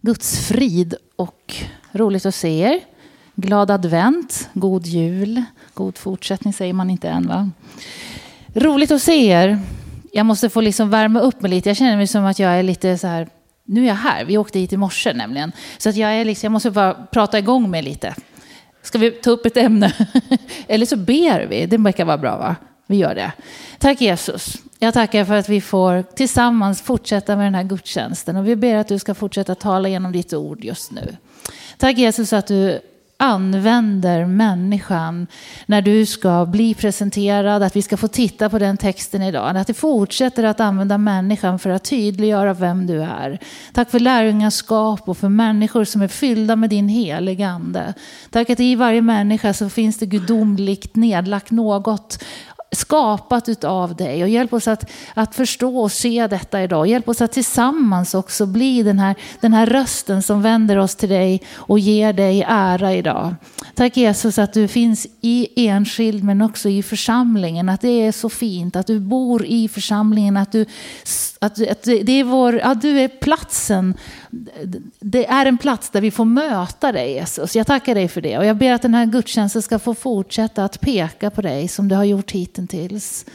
Guds frid och roligt att se er. Glad advent, god jul, god fortsättning säger man inte än va? Roligt att se er. Jag måste få liksom värma upp mig lite. Jag känner mig som att jag är lite så här, nu är jag här. Vi åkte hit i morse nämligen. Så att jag, är liksom, jag måste bara prata igång mig lite. Ska vi ta upp ett ämne? Eller så ber vi. Det verkar vara bra va? Vi gör det. Tack Jesus. Jag tackar för att vi får tillsammans fortsätta med den här gudstjänsten. Och vi ber att du ska fortsätta tala genom ditt ord just nu. Tack Jesus att du använder människan när du ska bli presenterad, att vi ska få titta på den texten idag. Att du fortsätter att använda människan för att tydliggöra vem du är. Tack för lärjungaskap och för människor som är fyllda med din heliga ande. Tack att i varje människa så finns det gudomligt nedlagt något skapat utav dig. Och hjälp oss att, att förstå och se detta idag. Hjälp oss att tillsammans också bli den här, den här rösten som vänder oss till dig och ger dig ära idag. Tack Jesus att du finns i enskild men också i församlingen. Att det är så fint att du bor i församlingen. Att du, att, att det är vår, att du är platsen. Det är en plats där vi får möta dig Jesus. Jag tackar dig för det. Och jag ber att den här gudstjänsten ska få fortsätta att peka på dig som du har gjort hittills.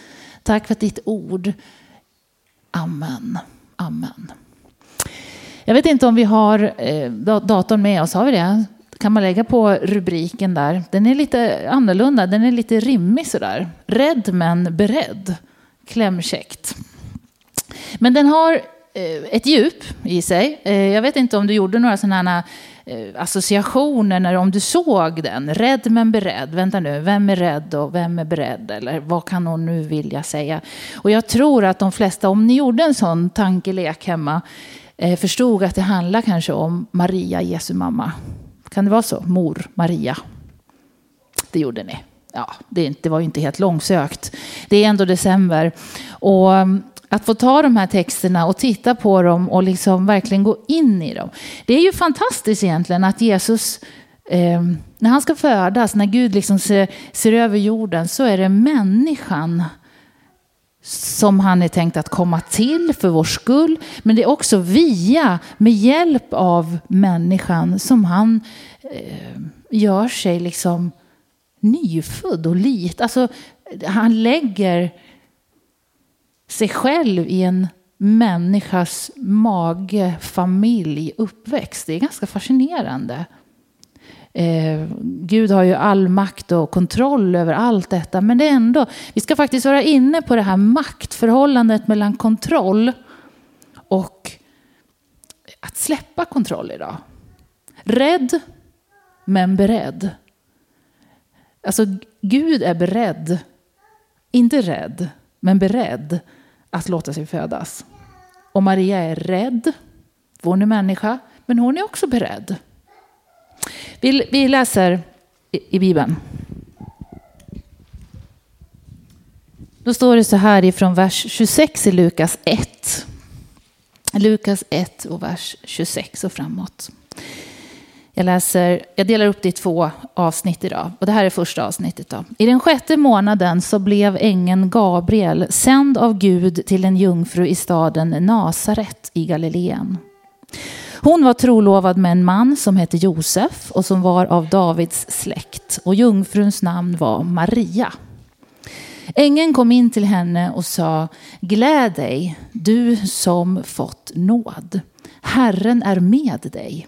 Tack för ditt ord. Amen. Amen. Jag vet inte om vi har eh, datorn med oss. Har vi det? kan man lägga på rubriken där. Den är lite annorlunda, den är lite rimmig sådär. Rädd men beredd. Klämkäckt. Men den har Eh, ett djup i sig. Eh, jag vet inte om du gjorde några sådana eh, associationer när om du såg den. Rädd men beredd. Vänta nu, vem är rädd och vem är beredd? Eller vad kan hon nu vilja säga? Och jag tror att de flesta, om ni gjorde en sån tankelek hemma, förstod att det handlar kanske om Maria, Jesu mamma. Kan det vara så? Mor Maria. Det gjorde ni. Ja, det, var ju inte helt långsökt. Det är ändå december. Och mm, att få ta de här texterna och titta på dem och liksom verkligen gå in i dem. Det är ju fantastiskt egentligen att Jesus, eh, när han ska födas, när Gud liksom ser, ser över jorden, så är det människan som han är tänkt att komma till för vår skull. Men det är också via, med hjälp av människan som han eh, gör sig liksom nyfödd och lit. Alltså, han lägger sig själv i en människas mage, familj, uppväxt. Det är ganska fascinerande. Eh, Gud har ju all makt och kontroll över allt detta. Men det är ändå, vi ska faktiskt vara inne på det här maktförhållandet mellan kontroll och att släppa kontroll idag. Rädd, men beredd. Alltså Gud är beredd, inte rädd, men beredd att låta sig födas. Och Maria är rädd, hon är människa, men hon är också beredd. Vi, vi läser i, i Bibeln. Då står det så här ifrån vers 26 i Lukas 1. Lukas 1 och vers 26 och framåt. Jag, läser, jag delar upp det i två avsnitt idag. Och det här är första avsnittet. Då. I den sjätte månaden så blev ängeln Gabriel sänd av Gud till en jungfru i staden Nasaret i Galileen. Hon var trolovad med en man som hette Josef och som var av Davids släkt. Och jungfruns namn var Maria. Ängeln kom in till henne och sa, gläd dig, du som fått nåd. Herren är med dig.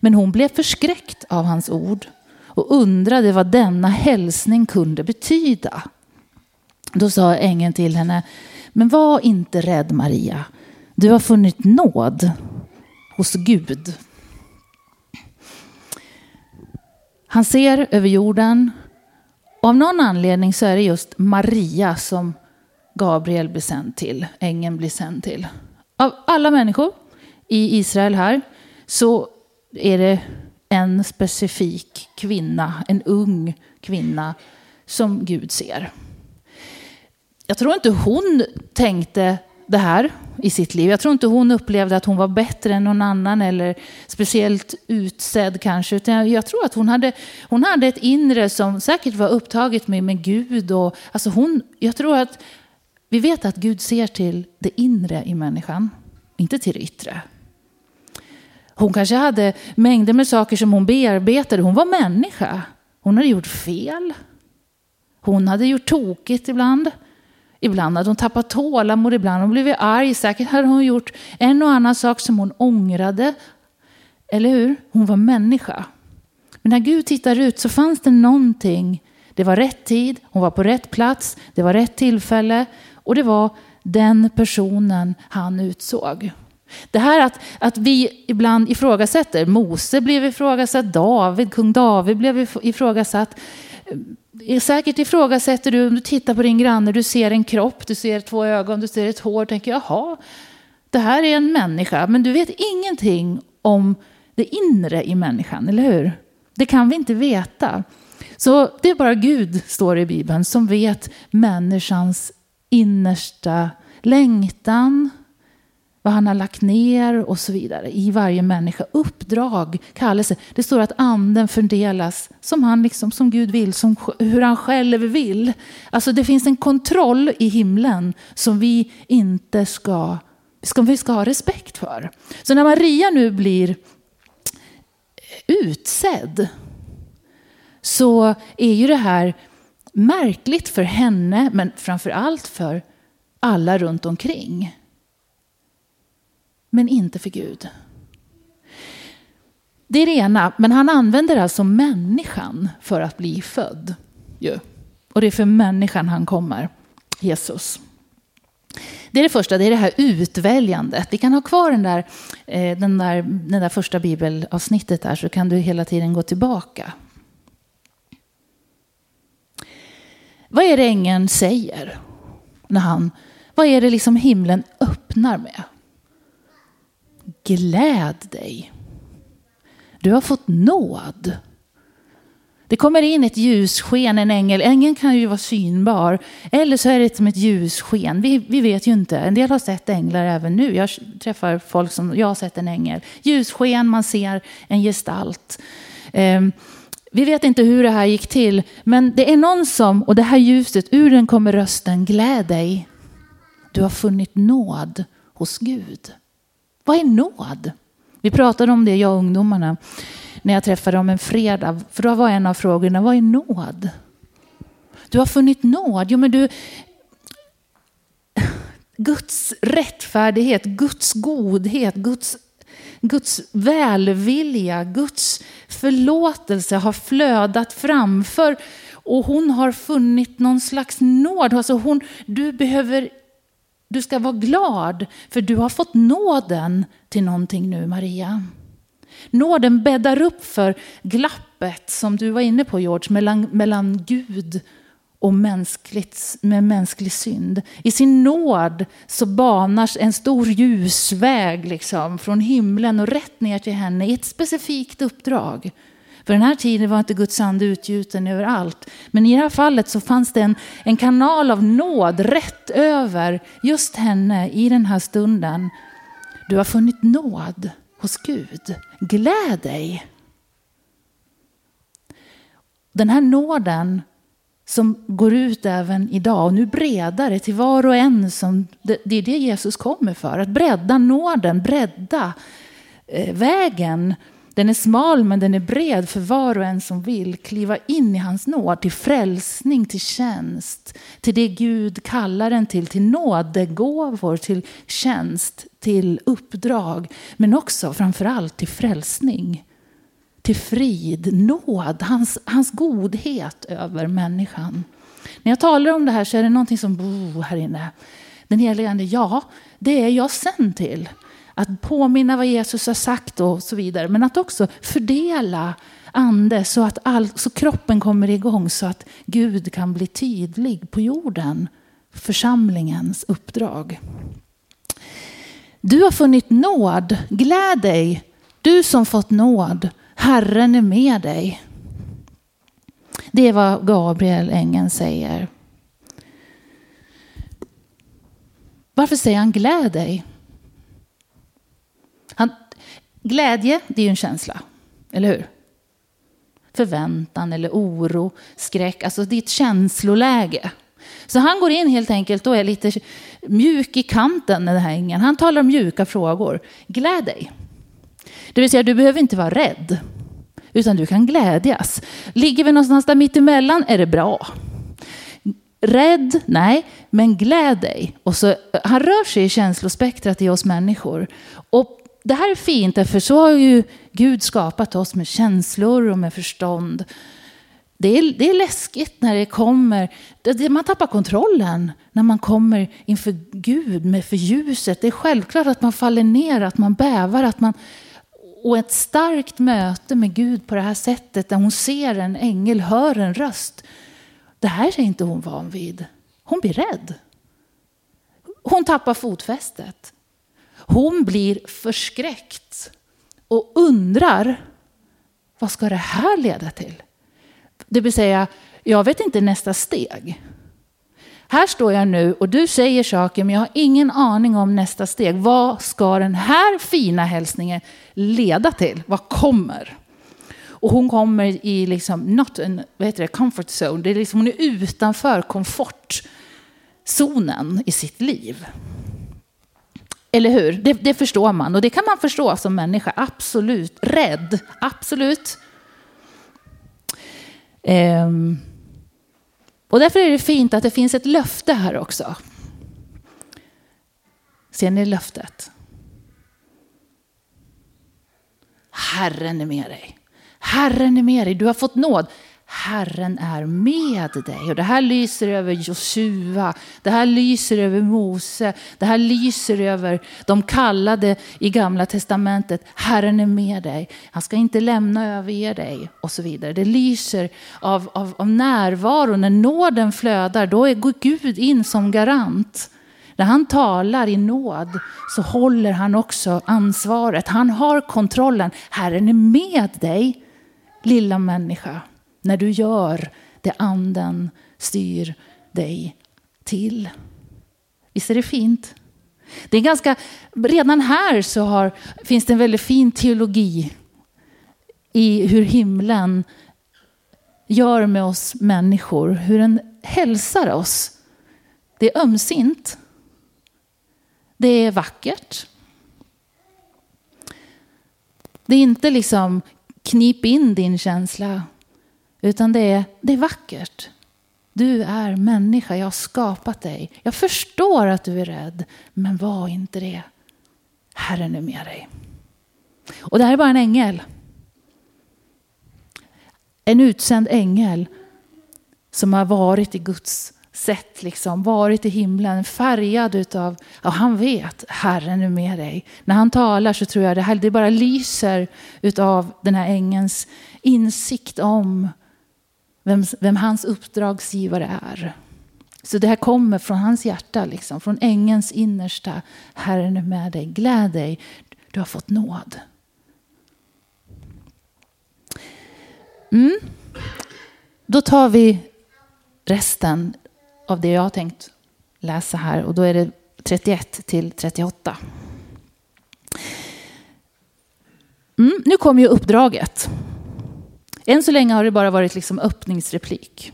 Men hon blev förskräckt av hans ord och undrade vad denna hälsning kunde betyda. Då sa ängeln till henne, men var inte rädd Maria, du har funnit nåd hos Gud. Han ser över jorden och av någon anledning så är det just Maria som Gabriel blir sänd till, ängeln blir sänd till. Av alla människor i Israel här så är det en specifik kvinna, en ung kvinna som Gud ser. Jag tror inte hon tänkte det här i sitt liv. Jag tror inte hon upplevde att hon var bättre än någon annan eller speciellt utsedd kanske. Utan jag tror att hon hade, hon hade ett inre som säkert var upptaget med, med Gud. Och, alltså hon, jag tror att vi vet att Gud ser till det inre i människan, inte till det yttre. Hon kanske hade mängder med saker som hon bearbetade. Hon var människa. Hon hade gjort fel. Hon hade gjort tokigt ibland. Ibland hade hon tappat tålamod, ibland hade hon blivit arg. Säkert hade hon gjort en och annan sak som hon ångrade. Eller hur? Hon var människa. Men när Gud tittar ut så fanns det någonting. Det var rätt tid, hon var på rätt plats, det var rätt tillfälle och det var den personen han utsåg. Det här att, att vi ibland ifrågasätter, Mose blev ifrågasatt, David, kung David blev ifrågasatt. Eh, eh, säkert ifrågasätter du om du tittar på din granne, du ser en kropp, du ser två ögon, du ser ett hår, tänker jaha, det här är en människa, men du vet ingenting om det inre i människan, eller hur? Det kan vi inte veta. Så det är bara Gud, står det i Bibeln, som vet människans innersta längtan, vad han har lagt ner och så vidare i varje människa. Uppdrag, kallelse. Det står att anden fördelas som han liksom, som Gud vill, som hur han själv vill. Alltså det finns en kontroll i himlen som vi inte ska, som vi ska ha respekt för. Så när Maria nu blir utsedd så är ju det här märkligt för henne, men framför allt för alla runt omkring. Men inte för Gud. Det är det ena, men han använder alltså människan för att bli född. Och det är för människan han kommer, Jesus. Det är det första, det är det här utväljandet. Vi kan ha kvar den där, eh, den där, den där första bibelavsnittet där så kan du hela tiden gå tillbaka. Vad är det ängeln säger? När han, vad är det liksom himlen öppnar med? Gläd dig. Du har fått nåd. Det kommer in ett ljussken, en ängel. Ängeln kan ju vara synbar. Eller så är det som ett ljussken. Vi, vi vet ju inte. En del har sett änglar även nu. Jag träffar folk som, jag har sett en ängel. Ljussken, man ser en gestalt. Um, vi vet inte hur det här gick till, men det är någon som, och det här ljuset, ur den kommer rösten, gläd dig. Du har funnit nåd hos Gud. Vad är nåd? Vi pratade om det, jag och ungdomarna, när jag träffade dem en fredag. För då var en av frågorna, vad är nåd? Du har funnit nåd. Jo, men du, Guds rättfärdighet, Guds godhet, Guds Guds välvilja, Guds förlåtelse har flödat framför och hon har funnit någon slags nåd. Alltså hon, du, behöver, du ska vara glad för du har fått nåden till någonting nu Maria. Nåden bäddar upp för glappet som du var inne på George, mellan, mellan Gud och mänskligt, med mänsklig synd. I sin nåd så banas en stor ljusväg liksom, från himlen och rätt ner till henne i ett specifikt uppdrag. För den här tiden var inte Guds ande utgjuten överallt. Men i det här fallet så fanns det en, en kanal av nåd rätt över just henne i den här stunden. Du har funnit nåd hos Gud. Gläd dig. Den här nåden som går ut även idag och nu bredare till var och en. Som, det, är det Jesus kommer för, att bredda nåden, bredda eh, vägen. Den är smal men den är bred för var och en som vill kliva in i hans nåd till frälsning, till tjänst, till det Gud kallar en till, till nådegåvor, till tjänst, till uppdrag, men också framförallt till frälsning till frid, nåd, hans, hans godhet över människan. När jag talar om det här så är det någonting som bor här inne. Den helige Ande, ja, det är jag sänd till. Att påminna vad Jesus har sagt och så vidare. Men att också fördela ande så att all, så kroppen kommer igång så att Gud kan bli tydlig på jorden. Församlingens uppdrag. Du har funnit nåd. Gläd dig, du som fått nåd. Herren är med dig. Det är vad Gabriel, ängeln, säger. Varför säger han gläd dig? Han, glädje, det är ju en känsla, eller hur? Förväntan eller oro, skräck, alltså det är ett känsloläge. Så han går in helt enkelt och är lite mjuk i kanten, den här ängeln. Han talar om mjuka frågor. Gläd dig. Det vill säga, du behöver inte vara rädd, utan du kan glädjas. Ligger vi någonstans där mittemellan är det bra. Rädd? Nej, men gläd dig. Och så, han rör sig i känslospektrat i oss människor. Och det här är fint, för så har ju Gud skapat oss med känslor och med förstånd. Det är, det är läskigt när det kommer, det, man tappar kontrollen när man kommer inför Gud med för ljuset. Det är självklart att man faller ner, att man bävar, att man... Och ett starkt möte med Gud på det här sättet, där hon ser en ängel, hör en röst. Det här är inte hon van vid. Hon blir rädd. Hon tappar fotfästet. Hon blir förskräckt och undrar, vad ska det här leda till? Det vill säga, jag vet inte nästa steg. Här står jag nu och du säger saker men jag har ingen aning om nästa steg. Vad ska den här fina hälsningen leda till? Vad kommer? Och hon kommer i liksom, not en, vad heter det, comfort zone. Det är liksom, hon är utanför komfortzonen i sitt liv. Eller hur? Det, det, förstår man. Och det kan man förstå som människa. Absolut. Rädd. Absolut. Ehm. och därför är det fint att det finns ett löfte här också. Ser ni löftet? Herren är med dig. Herren är med dig. Du har fått nåd. Herren är med dig. Och det här lyser över Josua, det här lyser över Mose, det här lyser över de kallade i gamla testamentet. Herren är med dig, han ska inte lämna överge dig och så vidare. Det lyser av, av, av närvaro. När nåden flödar, då går Gud in som garant. När han talar i nåd så håller han också ansvaret. Han har kontrollen. Herren är med dig, lilla människa när du gör det anden styr dig till. Visst är det fint? Det är ganska, redan här så har, finns det en väldigt fin teologi i hur himlen gör med oss människor, hur den hälsar oss. Det är ömsint. Det är vackert. Det är inte liksom knip in din känsla utan det är, det är vackert. Du är människa, jag har skapat dig. Jag förstår att du är rädd, men var inte det. Herren är med dig. Och det här är bara en ängel. En utsänd ängel som har varit i Guds sätt, liksom, varit i himlen, färgad utav, ja han vet, Herren är med dig. När han talar så tror jag det här, det bara lyser utav den här ängens insikt om vem, vem hans uppdragsgivare är. Så det här kommer från hans hjärta, liksom, från ängens innersta. Herren är med dig, gläd dig, du har fått nåd. Mm. Då tar vi resten av det jag har tänkt läsa här och då är det 31 till 38. Mm, nu kommer ju uppdraget. Än så länge har det bara varit liksom öppningsreplik.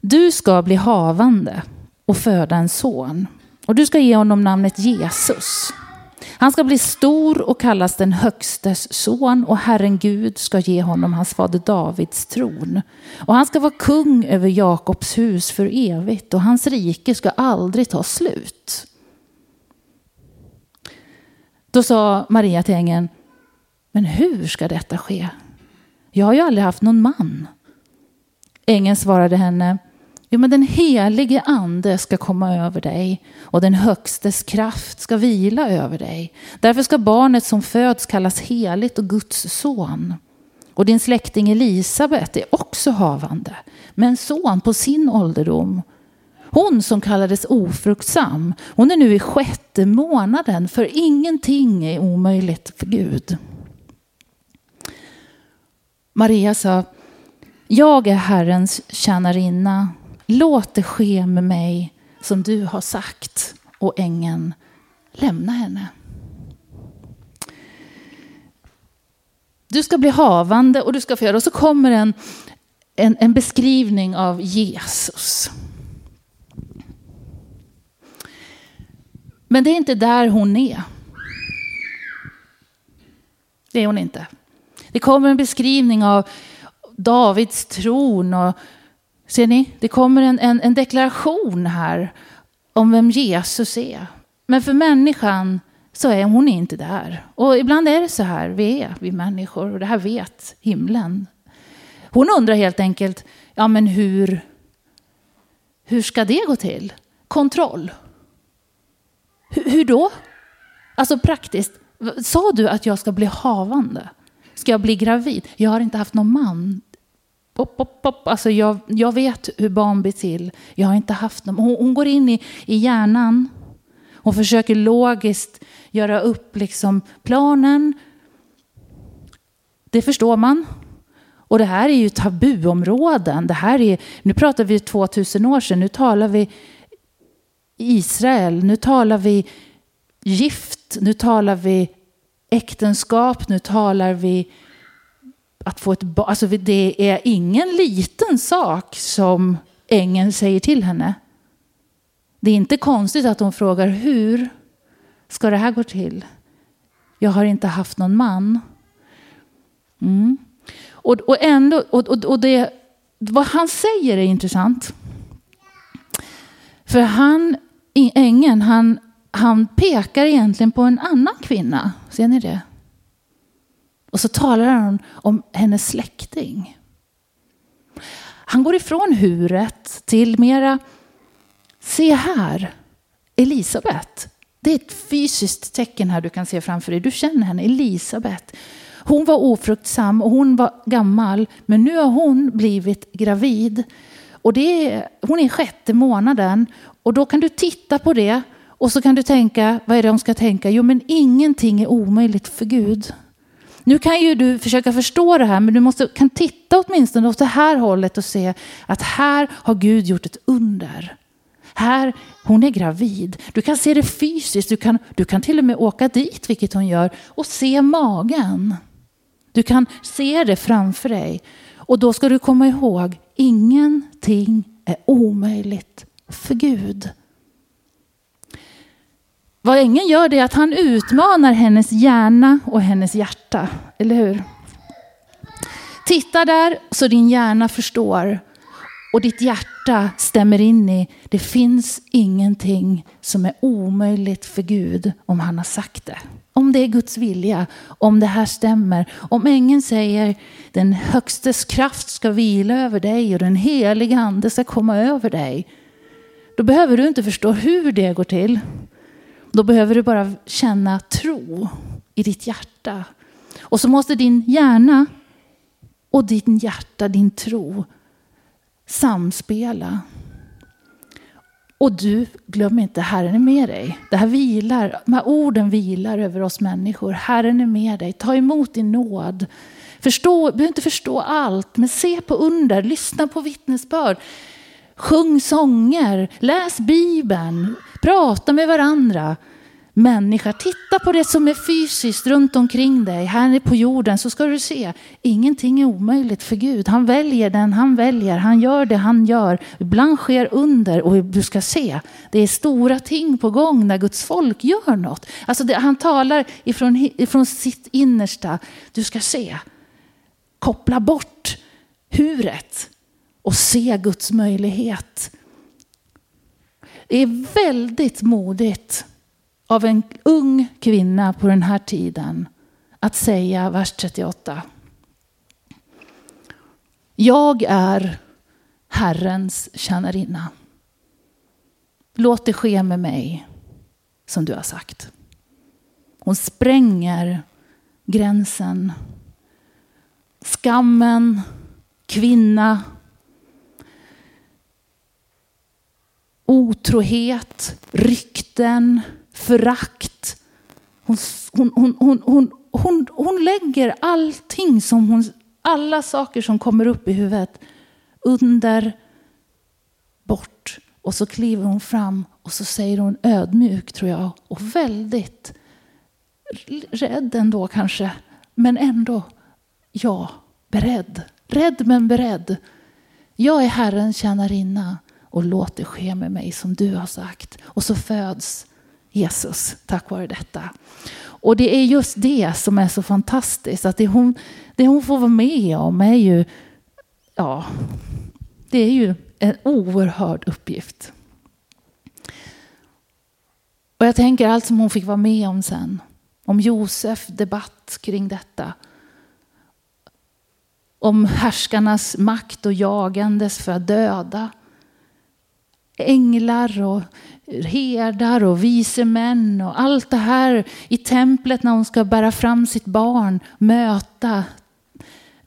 Du ska bli havande och föda en son. Och du ska ge honom namnet Jesus. Han ska bli stor och kallas den högstes son och Herren Gud ska ge honom hans fader Davids tron. Och han ska vara kung över Jakobs hus för evigt och hans rike ska aldrig ta slut. Då sa Maria till ängeln, men hur ska detta ske? Jag har ju aldrig haft någon man. Ängeln svarade henne, jo men den helige ande ska komma över dig och den högstes kraft ska vila över dig. Därför ska barnet som föds kallas heligt och Guds son. Och din släkting Elisabet är också havande, med en son på sin ålderdom. Hon som kallades ofruktsam, hon är nu i sjätte månaden, för ingenting är omöjligt för Gud. Maria sa, jag är Herrens tjänarinna. Låt det ske med mig som du har sagt. Och ängeln lämna henne. Du ska bli havande och du ska föda. Och så kommer en, en, en beskrivning av Jesus. Men det är inte där hon är. Det är hon inte. Det kommer en beskrivning av Davids tron och ser ni, det kommer en, en, en deklaration här om vem Jesus är. Men för människan så är hon inte där. Och ibland är det så här vi är, vi människor, och det här vet himlen. Hon undrar helt enkelt, ja men hur, hur ska det gå till? Kontroll. H hur då? Alltså praktiskt, sa du att jag ska bli havande? Ska jag bli gravid? Jag har inte haft någon man. Pop, pop, pop. Alltså jag, jag vet hur barn blir till. Jag har inte haft någon. Hon, hon går in i, i hjärnan. Hon försöker logiskt göra upp liksom planen. Det förstår man. Och det här är ju tabuområden. Det här är, nu pratar vi 2000 år sedan. Nu talar vi Israel. Nu talar vi gift. Nu talar vi äktenskap. Nu talar vi att få ett barn. Alltså det är ingen liten sak som ängeln säger till henne. Det är inte konstigt att hon frågar hur ska det här gå till? Jag har inte haft någon man. Mm. Och, och ändå, och, och, och det, vad han säger är intressant. För han, ängeln, han, han pekar egentligen på en annan kvinna. Ser ni det? Och så talar han om hennes släkting. Han går ifrån huret till mera, se här, Elisabet. Det är ett fysiskt tecken här du kan se framför dig. Du känner henne, Elisabet. Hon var ofruktsam och hon var gammal, men nu har hon blivit gravid. Och det är, hon är sjätte månaden och då kan du titta på det och så kan du tänka, vad är det de ska tänka? Jo, men ingenting är omöjligt för Gud. Nu kan ju du försöka förstå det här, men du måste, kan titta åtminstone åt det här hållet och se att här har Gud gjort ett under. Här, hon är gravid. Du kan se det fysiskt, du kan, du kan till och med åka dit, vilket hon gör, och se magen. Du kan se det framför dig. Och då ska du komma ihåg, ingenting är omöjligt för Gud. Vad ängeln gör det är att han utmanar hennes hjärna och hennes hjärta. Eller hur? Titta där så din hjärna förstår och ditt hjärta stämmer in i det finns ingenting som är omöjligt för Gud om han har sagt det. Om det är Guds vilja, om det här stämmer. Om ängeln säger den högstes kraft ska vila över dig och den heliga ande ska komma över dig. Då behöver du inte förstå hur det går till. Då behöver du bara känna tro i ditt hjärta. Och så måste din hjärna och din hjärta, din tro samspela. Och du, glöm inte, Herren är med dig. Det här vilar, de här orden vilar över oss människor. Herren är med dig. Ta emot din nåd. Förstå, du behöver inte förstå allt, men se på under, lyssna på vittnesbörd. Sjung sånger, läs Bibeln, prata med varandra. Människa, titta på det som är fysiskt runt omkring dig. Här på jorden så ska du se, ingenting är omöjligt för Gud. Han väljer den han väljer, han gör det han gör. Ibland sker under och du ska se, det är stora ting på gång när Guds folk gör något. Alltså det, han talar ifrån, ifrån sitt innersta. Du ska se, koppla bort huret och se Guds möjlighet. Det är väldigt modigt av en ung kvinna på den här tiden att säga, vers 38. Jag är Herrens tjänarinna. Låt det ske med mig som du har sagt. Hon spränger gränsen. Skammen, kvinna, otrohet, rykten, förakt. Hon, hon, hon, hon, hon, hon, hon lägger allting som hon, alla saker som kommer upp i huvudet under, bort. Och så kliver hon fram och så säger hon ödmjuk tror jag och väldigt rädd ändå kanske. Men ändå, ja, beredd. Rädd men beredd. Jag är Herrens tjänarinna och låt det ske med mig som du har sagt. Och så föds Jesus tack vare detta. Och det är just det som är så fantastiskt. Att det hon, det hon får vara med om är ju, ja, det är ju en oerhörd uppgift. Och jag tänker allt som hon fick vara med om sen. Om Josef debatt kring detta. Om härskarnas makt och jagandes för att döda. Änglar och herdar och vise män och allt det här i templet när hon ska bära fram sitt barn, möta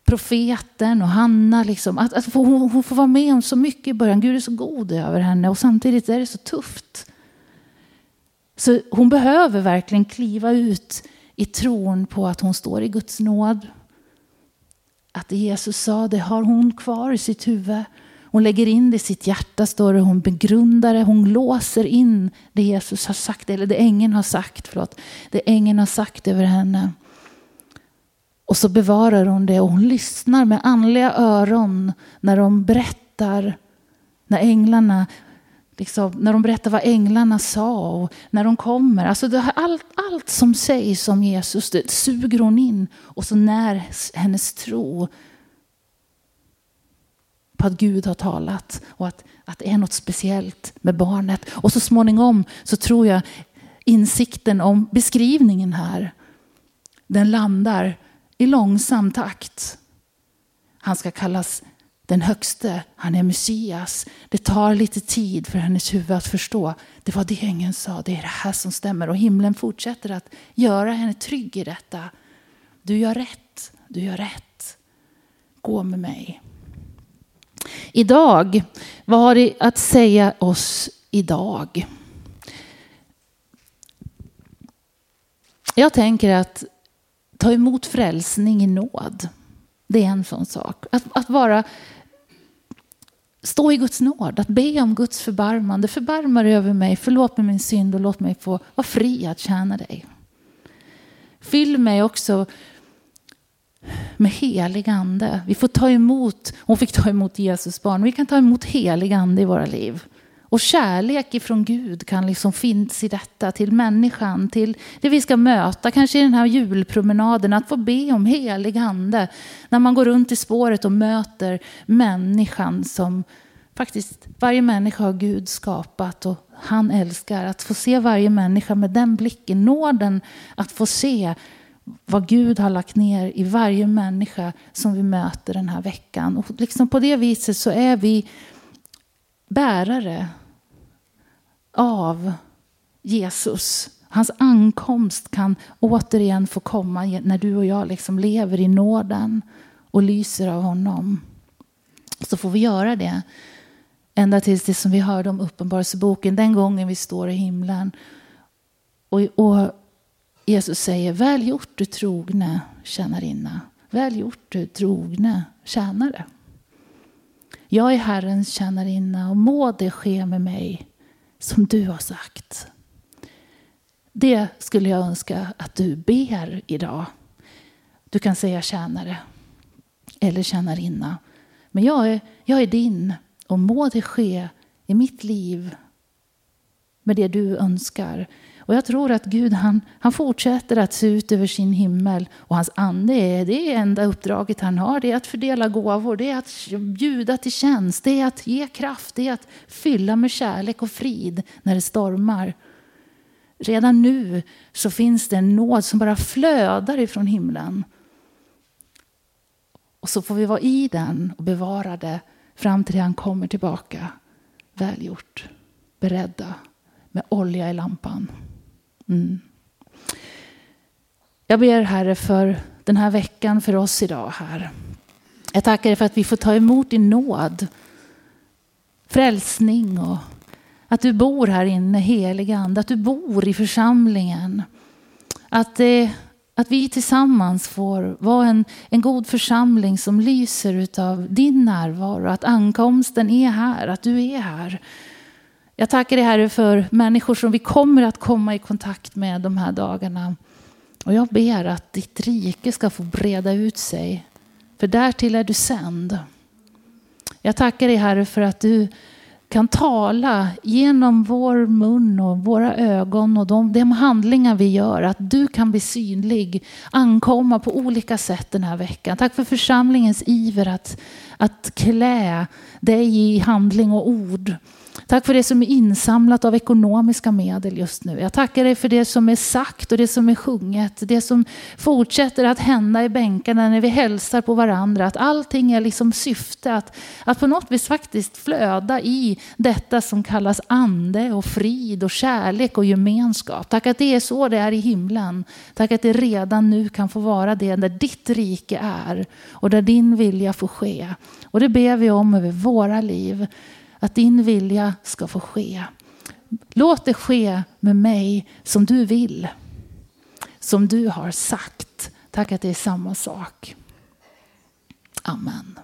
profeten och Hanna. Liksom. Att, att hon, hon får vara med om så mycket i början. Gud är så god över henne och samtidigt är det så tufft. Så hon behöver verkligen kliva ut i tron på att hon står i Guds nåd. Att det Jesus sa, det har hon kvar i sitt huvud. Hon lägger in det i sitt hjärta, står det. Hon begrundar det. Hon låser in det Jesus har sagt, eller det ängeln har sagt. Förlåt, det ängeln har sagt över henne. Och så bevarar hon det och hon lyssnar med andliga öron när de berättar, när änglarna Liksom, när de berättar vad änglarna sa och när de kommer. Alltså det, allt, allt som sägs om Jesus det suger hon in och så när hennes tro på att Gud har talat och att, att det är något speciellt med barnet. Och så småningom så tror jag insikten om beskrivningen här, den landar i långsam takt. Han ska kallas den högste, han är Messias. Det tar lite tid för hennes huvud att förstå. Det var det ängeln sa, det är det här som stämmer. Och himlen fortsätter att göra henne trygg i detta. Du gör rätt, du gör rätt. Gå med mig. Idag, vad har det att säga oss idag? Jag tänker att ta emot frälsning i nåd. Det är en sån sak. Att, att vara stå i Guds nåd, att be om Guds förbarmande. Förbarma dig över mig, förlåt mig min synd och låt mig få vara fri att tjäna dig. Fyll mig också med helig ande. Vi får ta emot, hon fick ta emot Jesus barn, vi kan ta emot helig ande i våra liv. Och kärlek ifrån Gud kan liksom finnas i detta till människan, till det vi ska möta, kanske i den här julpromenaden, att få be om helig ande. När man går runt i spåret och möter människan som faktiskt, varje människa har Gud skapat och han älskar. Att få se varje människa med den blicken, nåden att få se vad Gud har lagt ner i varje människa som vi möter den här veckan. Och liksom på det viset så är vi bärare av Jesus. Hans ankomst kan återigen få komma när du och jag liksom lever i nåden och lyser av honom. Så får vi göra det ända tills det som vi hörde om Uppenbarelseboken, den gången vi står i himlen. Och, och Jesus säger, väl gjort du trogne tjänarinna. Väl gjort du trogne tjänare. Jag är Herrens tjänarinna och må det ske med mig som du har sagt. Det skulle jag önska att du ber idag. Du kan säga tjänare eller tjänarinna. Men jag är, jag är din och må det ske i mitt liv med det du önskar. Och jag tror att Gud han, han fortsätter att se ut över sin himmel. Och hans ande är det enda uppdraget han har. Det är att fördela gåvor, det är att bjuda till tjänst, det är att ge kraft, det är att fylla med kärlek och frid när det stormar. Redan nu så finns det en nåd som bara flödar ifrån himlen. Och så får vi vara i den och bevara det fram till han kommer tillbaka. Välgjort, beredda med olja i lampan. Mm. Jag ber Herre för den här veckan för oss idag här. Jag tackar dig för att vi får ta emot din nåd, frälsning och att du bor här inne, helige ande, att du bor i församlingen. Att, det, att vi tillsammans får vara en, en god församling som lyser av din närvaro, att ankomsten är här, att du är här. Jag tackar dig Herre för människor som vi kommer att komma i kontakt med de här dagarna. Och jag ber att ditt rike ska få breda ut sig. För därtill är du sänd. Jag tackar dig Herre för att du kan tala genom vår mun och våra ögon och de, de handlingar vi gör. Att du kan bli synlig, ankomma på olika sätt den här veckan. Tack för församlingens iver att, att klä dig i handling och ord. Tack för det som är insamlat av ekonomiska medel just nu. Jag tackar dig för det som är sagt och det som är sjunget. Det som fortsätter att hända i bänkarna när vi hälsar på varandra. Att allting är liksom syfte att, att på något vis faktiskt flöda i detta som kallas ande och frid och kärlek och gemenskap. Tack att det är så det är i himlen. Tack att det redan nu kan få vara det där ditt rike är och där din vilja får ske. Och det ber vi om över våra liv. Att din vilja ska få ske. Låt det ske med mig som du vill. Som du har sagt. Tack att det är samma sak. Amen.